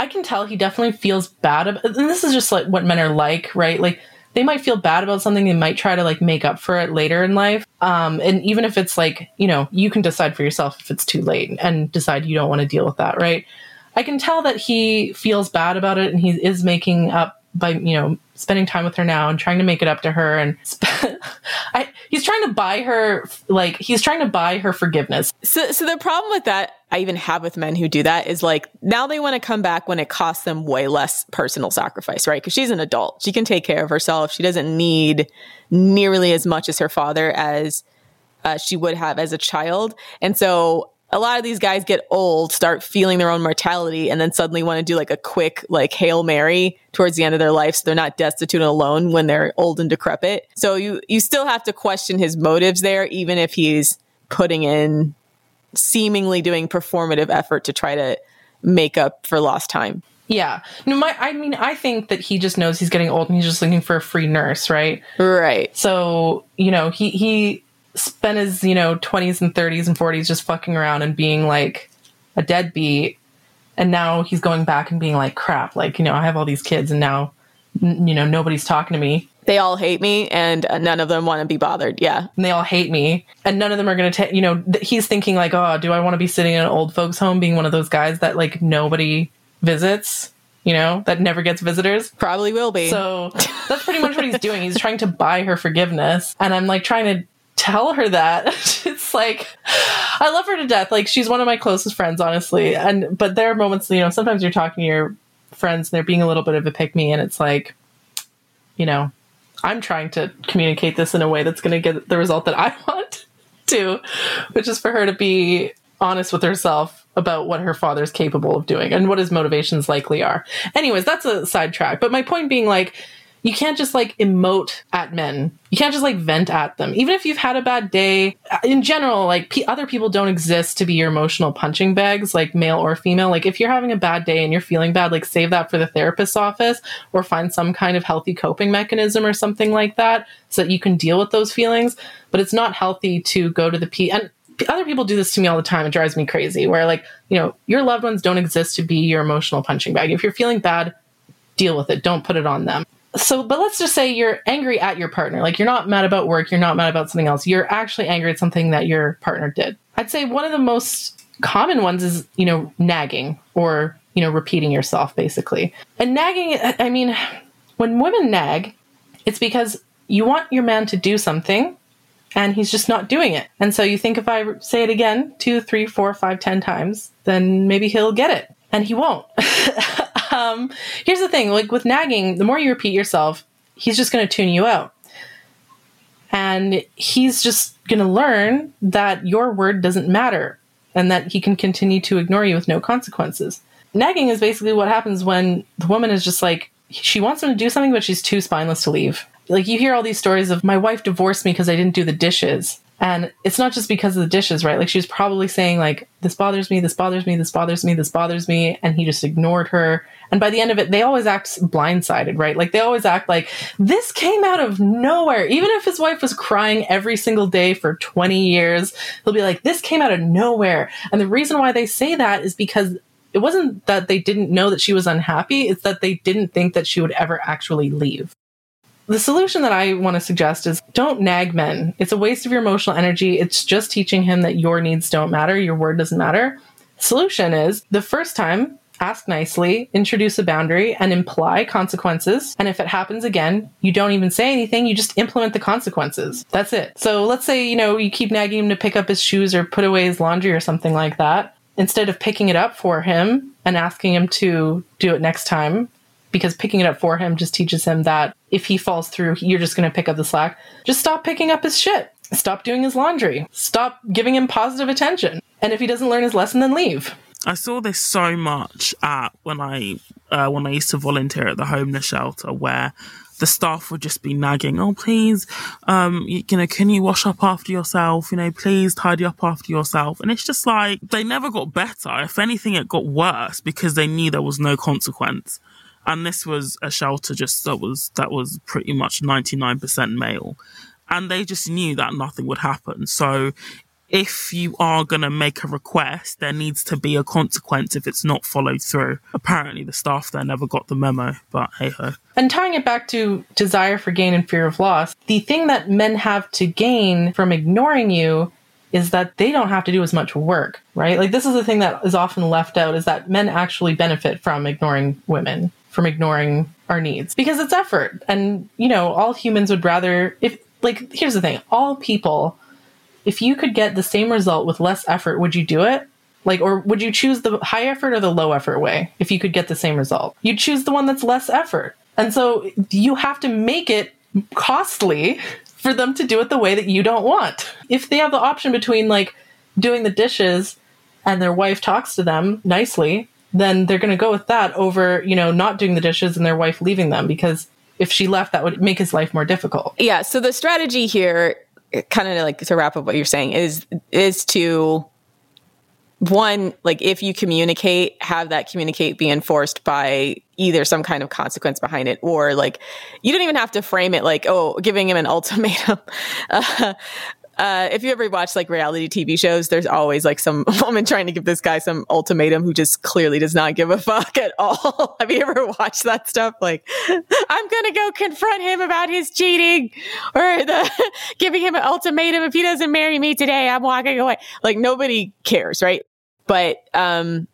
i can tell he definitely feels bad about and this is just like what men are like right? Like they might feel bad about something they might try to like make up for it later in life. Um, and even if it's like you know you can decide for yourself if it's too late and decide you don't want to deal with that right? I can tell that he feels bad about it and he is making up by you know spending time with her now and trying to make it up to her and sp- I, he's trying to buy her like he's trying to buy her forgiveness. So so the problem with that i even have with men who do that is like now they want to come back when it costs them way less personal sacrifice right? Because she's an adult. She can take care of herself. She doesn't need nearly as much as her father as uh, she would have as a child. And so a lot of these guys get old, start feeling their own mortality, and then suddenly want to do like a quick, like Hail Mary towards the end of their life. So they're not destitute and alone when they're old and decrepit. So you, you still have to question his motives there, even if he's putting in seemingly doing performative effort to try to make up for lost time. Yeah. No, my, I mean, I think that he just knows he's getting old and he's just looking for a free nurse, right? Right. So, you know, he, he, spent his, you know, 20s and 30s and 40s just fucking around and being like a deadbeat. And now he's going back and being like, crap, like, you know, I have all these kids and now, n- you know, nobody's talking to me. They all hate me and uh, none of them want to be bothered. Yeah. And they all hate me. And none of them are going to take, you know, th- he's thinking like, oh, do I want to be sitting in an old folks home being one of those guys that like nobody visits? you know, that never gets visitors. Probably will be. So that's pretty much what he's doing. He's trying to buy her forgiveness. And I'm like trying to tell her that. it's like I love her to death. Like she's one of my closest friends, honestly. And but there are moments, you know, sometimes you're talking to your friends and they're being a little bit of a pick me, and it's like, you know, I'm trying to communicate this in a way that's going to get the result that I want to, which is for her to be honest with herself about what her father's capable of doing and what his motivations likely are. Anyways, that's a sidetrack. But my point being, like, you can't just like emote at men. You can't just like vent at them. Even if you've had a bad day, uh, in general, like p- other people don't exist to be your emotional punching bags, like male or female. Like if you're having a bad day and you're feeling bad, like save that for the therapist's office or find some kind of healthy coping mechanism or something like that so that you can deal with those feelings. But it's not healthy to go to the P and other people do this to me all the time. It drives me crazy. Where like, you know, your loved ones don't exist to be your emotional punching bag. If you're feeling bad, deal with it. Don't put it on them so but let's just say you're angry at your partner. Like you're not mad about work you're not mad about something else. You're actually angry at something that your partner did. I'd say one of the most common ones is you know nagging or you know repeating yourself basically. And nagging i mean when women nag it's because you want your man to do something and he's just not doing it. And so you think if i say it again two three four five ten times then maybe he'll get it. And he won't um, here's the thing like with nagging, the more you repeat yourself, he's just going to tune you out. And he's just going to learn that your word doesn't matter and that he can continue to ignore you with no consequences. Nagging is basically what happens when the woman is just like, she wants him to do something, but she's too spineless to leave. Like you hear all these stories of my wife divorced me because I didn't do the dishes. And it's not just because of the dishes, right? Like she was probably saying like this bothers me, this bothers me, this bothers me, this bothers me, and he just ignored her. And by the end of it, they always act blindsided, right? Like they always act like this came out of nowhere. Even if his wife was crying every single day for 20 years, he'll be like, this came out of nowhere. And the reason why they say that is because it wasn't that they didn't know that she was unhappy, it's that they didn't think that she would ever actually leave. The solution that I want to suggest is don't nag men. It's a waste of your emotional energy. It's just teaching him that your needs don't matter, your word doesn't matter. Solution is the first time, ask nicely, introduce a boundary, and imply consequences. And if it happens again, you don't even say anything, you just implement the consequences. That's it. So let's say, you know, you keep nagging him to pick up his shoes or put away his laundry or something like that. Instead of picking it up for him and asking him to do it next time, because picking it up for him just teaches him that if he falls through, you're just going to pick up the slack. Just stop picking up his shit. Stop doing his laundry. Stop giving him positive attention. And if he doesn't learn his lesson, then leave. I saw this so much at when I uh, when I used to volunteer at the homeless shelter, where the staff would just be nagging, "Oh, please, um, you, you, know, can you wash up after yourself? You know, please tidy up after yourself." And it's just like they never got better. If anything, it got worse because they knew there was no consequence and this was a shelter just that was that was pretty much 99% male and they just knew that nothing would happen so if you are going to make a request there needs to be a consequence if it's not followed through apparently the staff there never got the memo but hey ho and tying it back to desire for gain and fear of loss the thing that men have to gain from ignoring you is that they don't have to do as much work, right? Like this is the thing that is often left out is that men actually benefit from ignoring women from ignoring our needs because it's effort. And, you know, all humans would rather, if, like, here's the thing all people, if you could get the same result with less effort, would you do it? Like, or would you choose the high effort or the low effort way if you could get the same result? You'd choose the one that's less effort. And so you have to make it costly for them to do it the way that you don't want. If they have the option between like doing the dishes and their wife talks to them nicely then they're going to go with that over, you know, not doing the dishes and their wife leaving them because if she left, that would make his life more difficult. Yeah. So the strategy here, kind of like to wrap up what you're saying, is is to one like if you communicate, have that communicate be enforced by either some kind of consequence behind it or like you don't even have to frame it like oh giving him an ultimatum. Uh, uh, if you ever watch like reality TV shows, there's always like some woman trying to give this guy some ultimatum who just clearly does not give a fuck at all. Have you ever watched that stuff? Like, I'm gonna go confront him about his cheating, or the giving him an ultimatum. If he doesn't marry me today, I'm walking away. Like nobody cares, right? But um,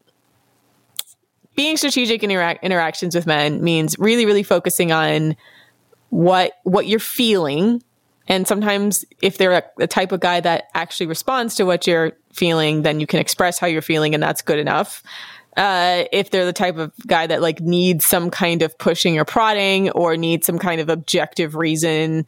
being strategic in intera- interactions with men means really, really focusing on what what you're feeling and sometimes if they're a, the type of guy that actually responds to what you're feeling, then you can express how you're feeling and that's good enough. Uh, if they're the type of guy that like needs some kind of pushing or prodding or needs some kind of objective reason.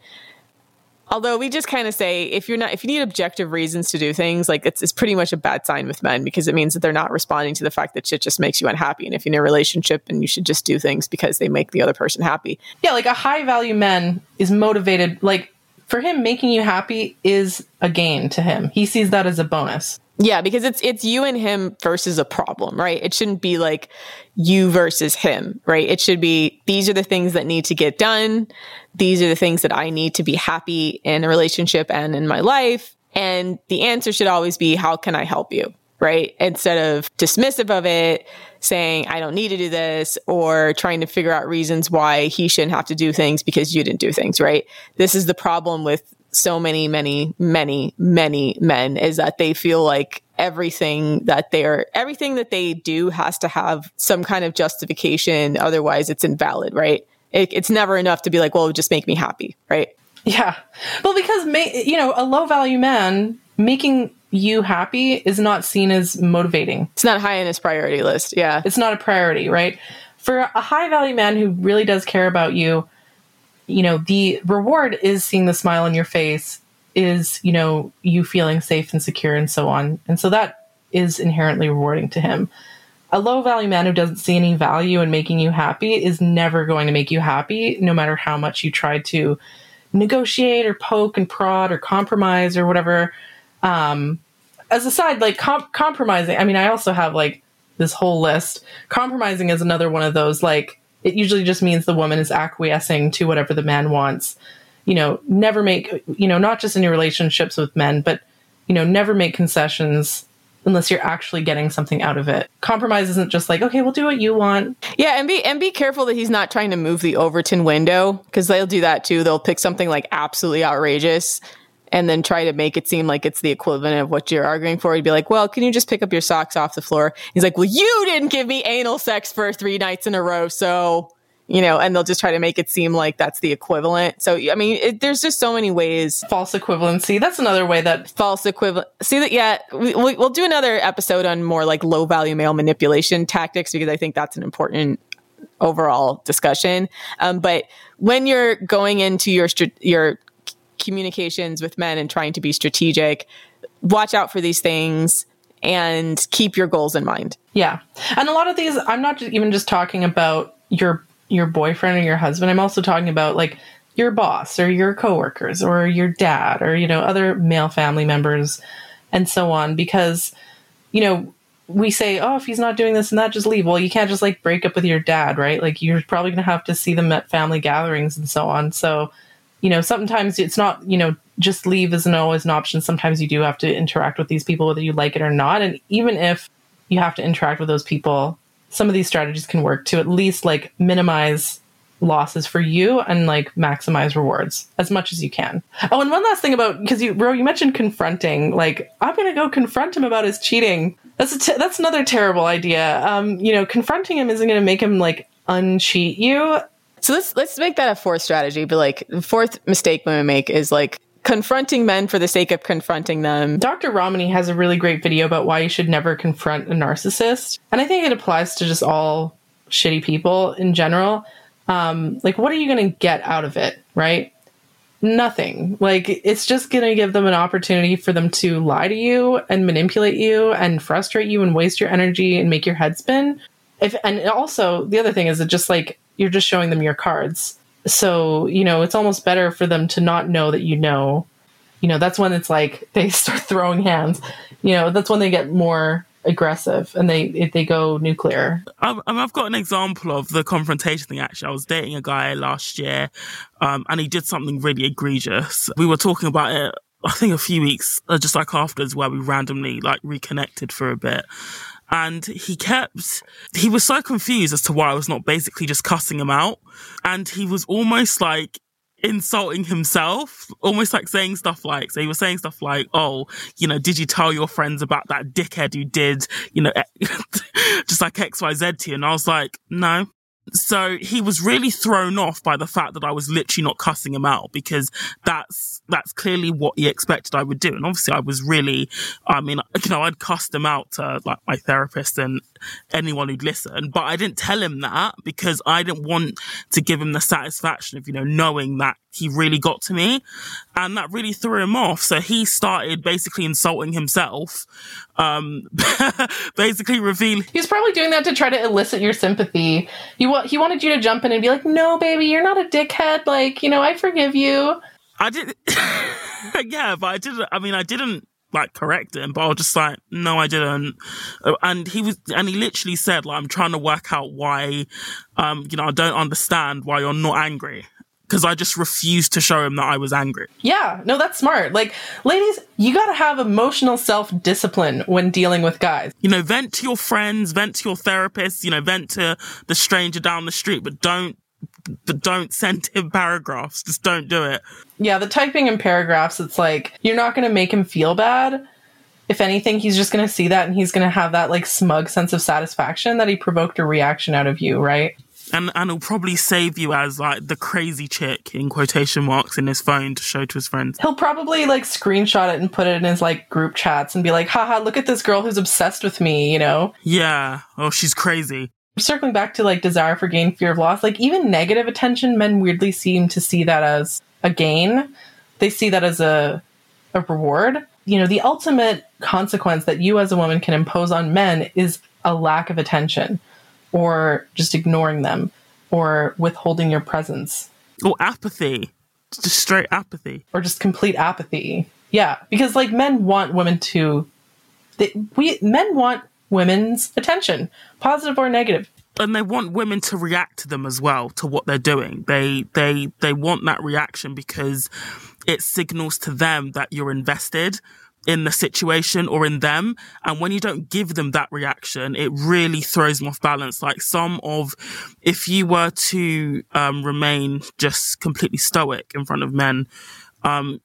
Although we just kind of say if you're not if you need objective reasons to do things, like it's it's pretty much a bad sign with men because it means that they're not responding to the fact that shit just makes you unhappy. And if you're in a relationship and you should just do things because they make the other person happy. Yeah, like a high value man is motivated like for him making you happy is a gain to him. He sees that as a bonus. Yeah, because it's it's you and him versus a problem, right? It shouldn't be like you versus him, right? It should be these are the things that need to get done. These are the things that I need to be happy in a relationship and in my life. And the answer should always be how can I help you? Right? Instead of dismissive of it, saying, I don't need to do this, or trying to figure out reasons why he shouldn't have to do things because you didn't do things, right? This is the problem with so many, many, many, many men is that they feel like everything that they're, everything that they do has to have some kind of justification. Otherwise, it's invalid, right? It, it's never enough to be like, well, just make me happy, right? Yeah. Well, because, ma- you know, a low value man making you happy is not seen as motivating. It's not high on his priority list. Yeah. It's not a priority, right? For a high value man who really does care about you, you know, the reward is seeing the smile on your face, is, you know, you feeling safe and secure and so on. And so that is inherently rewarding to him. A low value man who doesn't see any value in making you happy is never going to make you happy, no matter how much you try to negotiate or poke and prod or compromise or whatever. Um, as a side, like com- compromising, I mean, I also have like this whole list. Compromising is another one of those, like, it usually just means the woman is acquiescing to whatever the man wants. You know, never make, you know, not just in your relationships with men, but, you know, never make concessions unless you're actually getting something out of it. Compromise isn't just like, okay, we'll do what you want. Yeah, and be and be careful that he's not trying to move the Overton window because they'll do that too. They'll pick something like absolutely outrageous and then try to make it seem like it's the equivalent of what you're arguing for. He'd be like, "Well, can you just pick up your socks off the floor?" He's like, "Well, you didn't give me anal sex for 3 nights in a row, so you know, and they'll just try to make it seem like that's the equivalent. So, I mean, it, there's just so many ways. False equivalency. That's another way that false equivalent. See that? Yeah, we, we'll do another episode on more like low value male manipulation tactics because I think that's an important overall discussion. Um, but when you're going into your your communications with men and trying to be strategic, watch out for these things and keep your goals in mind. Yeah, and a lot of these, I'm not even just talking about your your boyfriend or your husband. I'm also talking about like your boss or your coworkers or your dad or you know other male family members and so on. Because you know we say oh if he's not doing this and that just leave. Well you can't just like break up with your dad right? Like you're probably going to have to see them at family gatherings and so on. So you know sometimes it's not you know just leave isn't always an option sometimes you do have to interact with these people whether you like it or not and even if you have to interact with those people some of these strategies can work to at least like minimize losses for you and like maximize rewards as much as you can. Oh, and one last thing about because you, bro, you mentioned confronting. Like, I'm gonna go confront him about his cheating. That's a that's another terrible idea. Um, you know, confronting him isn't gonna make him like uncheat you. So let's let's make that a fourth strategy. But like, the fourth mistake women make is like confronting men for the sake of confronting them. Dr. Ramani has a really great video about why you should never confront a narcissist. And I think it applies to just all shitty people in general. Um, like, what are you going to get out of it, right? Nothing. Like, it's just going to give them an opportunity for them to lie to you and manipulate you and frustrate you and waste your energy and make your head spin. If, and also, the other thing is that just like you're just showing them your cards so, you know, it's almost better for them to not know that you know. You know, that's when it's like they start throwing hands. You know, that's when they get more aggressive and they they go nuclear. I've, I've got an example of the confrontation thing. Actually, I was dating a guy last year, um, and he did something really egregious. We were talking about it. I think a few weeks, uh, just like afterwards, where we randomly like reconnected for a bit, and he kept, he was so confused as to why I was not basically just cussing him out. And he was almost like, insulting himself, almost like saying stuff like, so he was saying stuff like, oh, you know, did you tell your friends about that dickhead who did, you know, just like XYZ to you? And I was like, no, so he was really thrown off by the fact that I was literally not cussing him out because that's, that's clearly what he expected I would do. And obviously I was really, I mean, you know, I'd cussed him out to like my therapist and anyone who'd listen, but I didn't tell him that because I didn't want to give him the satisfaction of, you know, knowing that he really got to me and that really threw him off. So he started basically insulting himself, um, basically revealing. He was probably doing that to try to elicit your sympathy. He, wa- he wanted you to jump in and be like, no, baby, you're not a dickhead. Like, you know, I forgive you. I did, yeah, but I didn't, I mean, I didn't like correct him, but I was just like, no, I didn't. And he was, and he literally said, like, I'm trying to work out why, um, you know, I don't understand why you're not angry because I just refused to show him that I was angry. Yeah, no, that's smart. Like, ladies, you gotta have emotional self discipline when dealing with guys. You know, vent to your friends, vent to your therapist, you know, vent to the stranger down the street, but don't. But don't send him paragraphs. Just don't do it. Yeah, the typing in paragraphs, it's like you're not going to make him feel bad. If anything, he's just going to see that and he's going to have that like smug sense of satisfaction that he provoked a reaction out of you, right? And and he'll probably save you as like the crazy chick in quotation marks in his phone to show to his friends. He'll probably like screenshot it and put it in his like group chats and be like, haha, look at this girl who's obsessed with me, you know? Yeah. Oh, she's crazy. Circling back to like desire for gain, fear of loss, like even negative attention, men weirdly seem to see that as a gain. They see that as a a reward. You know, the ultimate consequence that you as a woman can impose on men is a lack of attention or just ignoring them or withholding your presence or apathy just straight apathy or just complete apathy. Yeah, because like men want women to they, we men want women's attention, positive or negative. And they want women to react to them as well to what they're doing. They they they want that reaction because it signals to them that you're invested in the situation or in them. And when you don't give them that reaction, it really throws them off balance. Like some of, if you were to um, remain just completely stoic in front of men, um,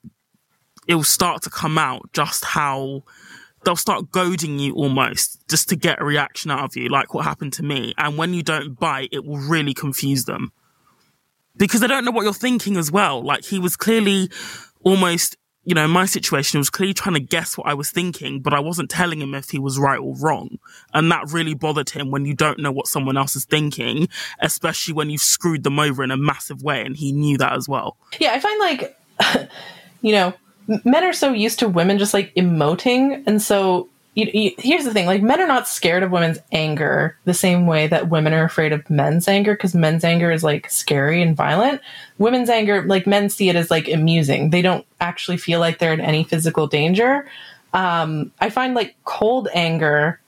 it will start to come out just how they'll start goading you almost just to get a reaction out of you, like what happened to me. And when you don't bite, it will really confuse them because they don't know what you're thinking as well. Like he was clearly almost, you know, in my situation, he was clearly trying to guess what I was thinking, but I wasn't telling him if he was right or wrong. And that really bothered him when you don't know what someone else is thinking, especially when you've screwed them over in a massive way. And he knew that as well. Yeah, I find like, you know, men are so used to women just like emoting. And so you, you, here's the thing like men are not scared of women's anger the same way that women are afraid of men's anger because men's anger is like scary and violent. Women's anger like men see it as like amusing. They don't actually feel like they're in any physical danger. Um, i find like cold anger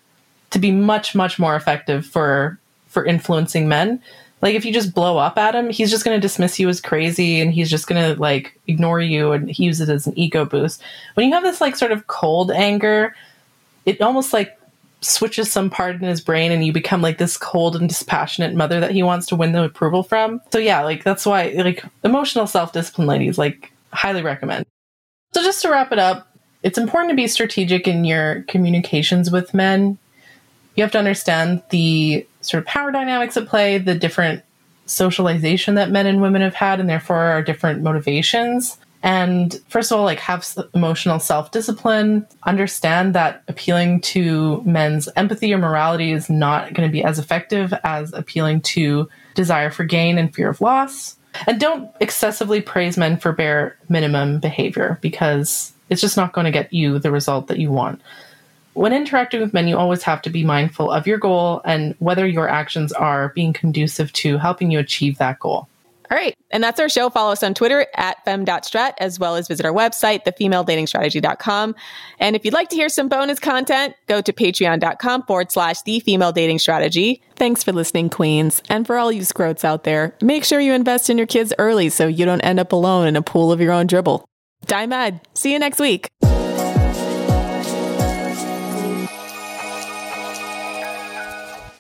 to be much much more effective for for influencing men. Like if you just blow up at him he's just going to dismiss you as crazy and he's just going to like ignore you and use it as an ego boost. When you have this like sort of cold anger it almost like switches some part in his brain and you become like this cold and dispassionate mother that he wants to win the approval from. So yeah, like that's why like emotional self-discipline ladies like highly recommend. So just to wrap it up, it's important to be strategic in your communications with men. You have to understand the sort of power dynamics at play, the different socialization that men and women have had and therefore our different motivations. And first of all, like have emotional self discipline, understand that appealing to men's empathy or morality is not going to be as effective as appealing to desire for gain and fear of loss. And don't excessively praise men for bare minimum behavior because it's just not going to get you the result that you want. When interacting with men, you always have to be mindful of your goal and whether your actions are being conducive to helping you achieve that goal. All right. And that's our show. Follow us on Twitter at femdatstrat, as well as visit our website, thefemaledatingstrategy.com. And if you'd like to hear some bonus content, go to patreon.com forward slash the female dating strategy. Thanks for listening, Queens. And for all you scrotes out there, make sure you invest in your kids early so you don't end up alone in a pool of your own dribble. Die mad. See you next week.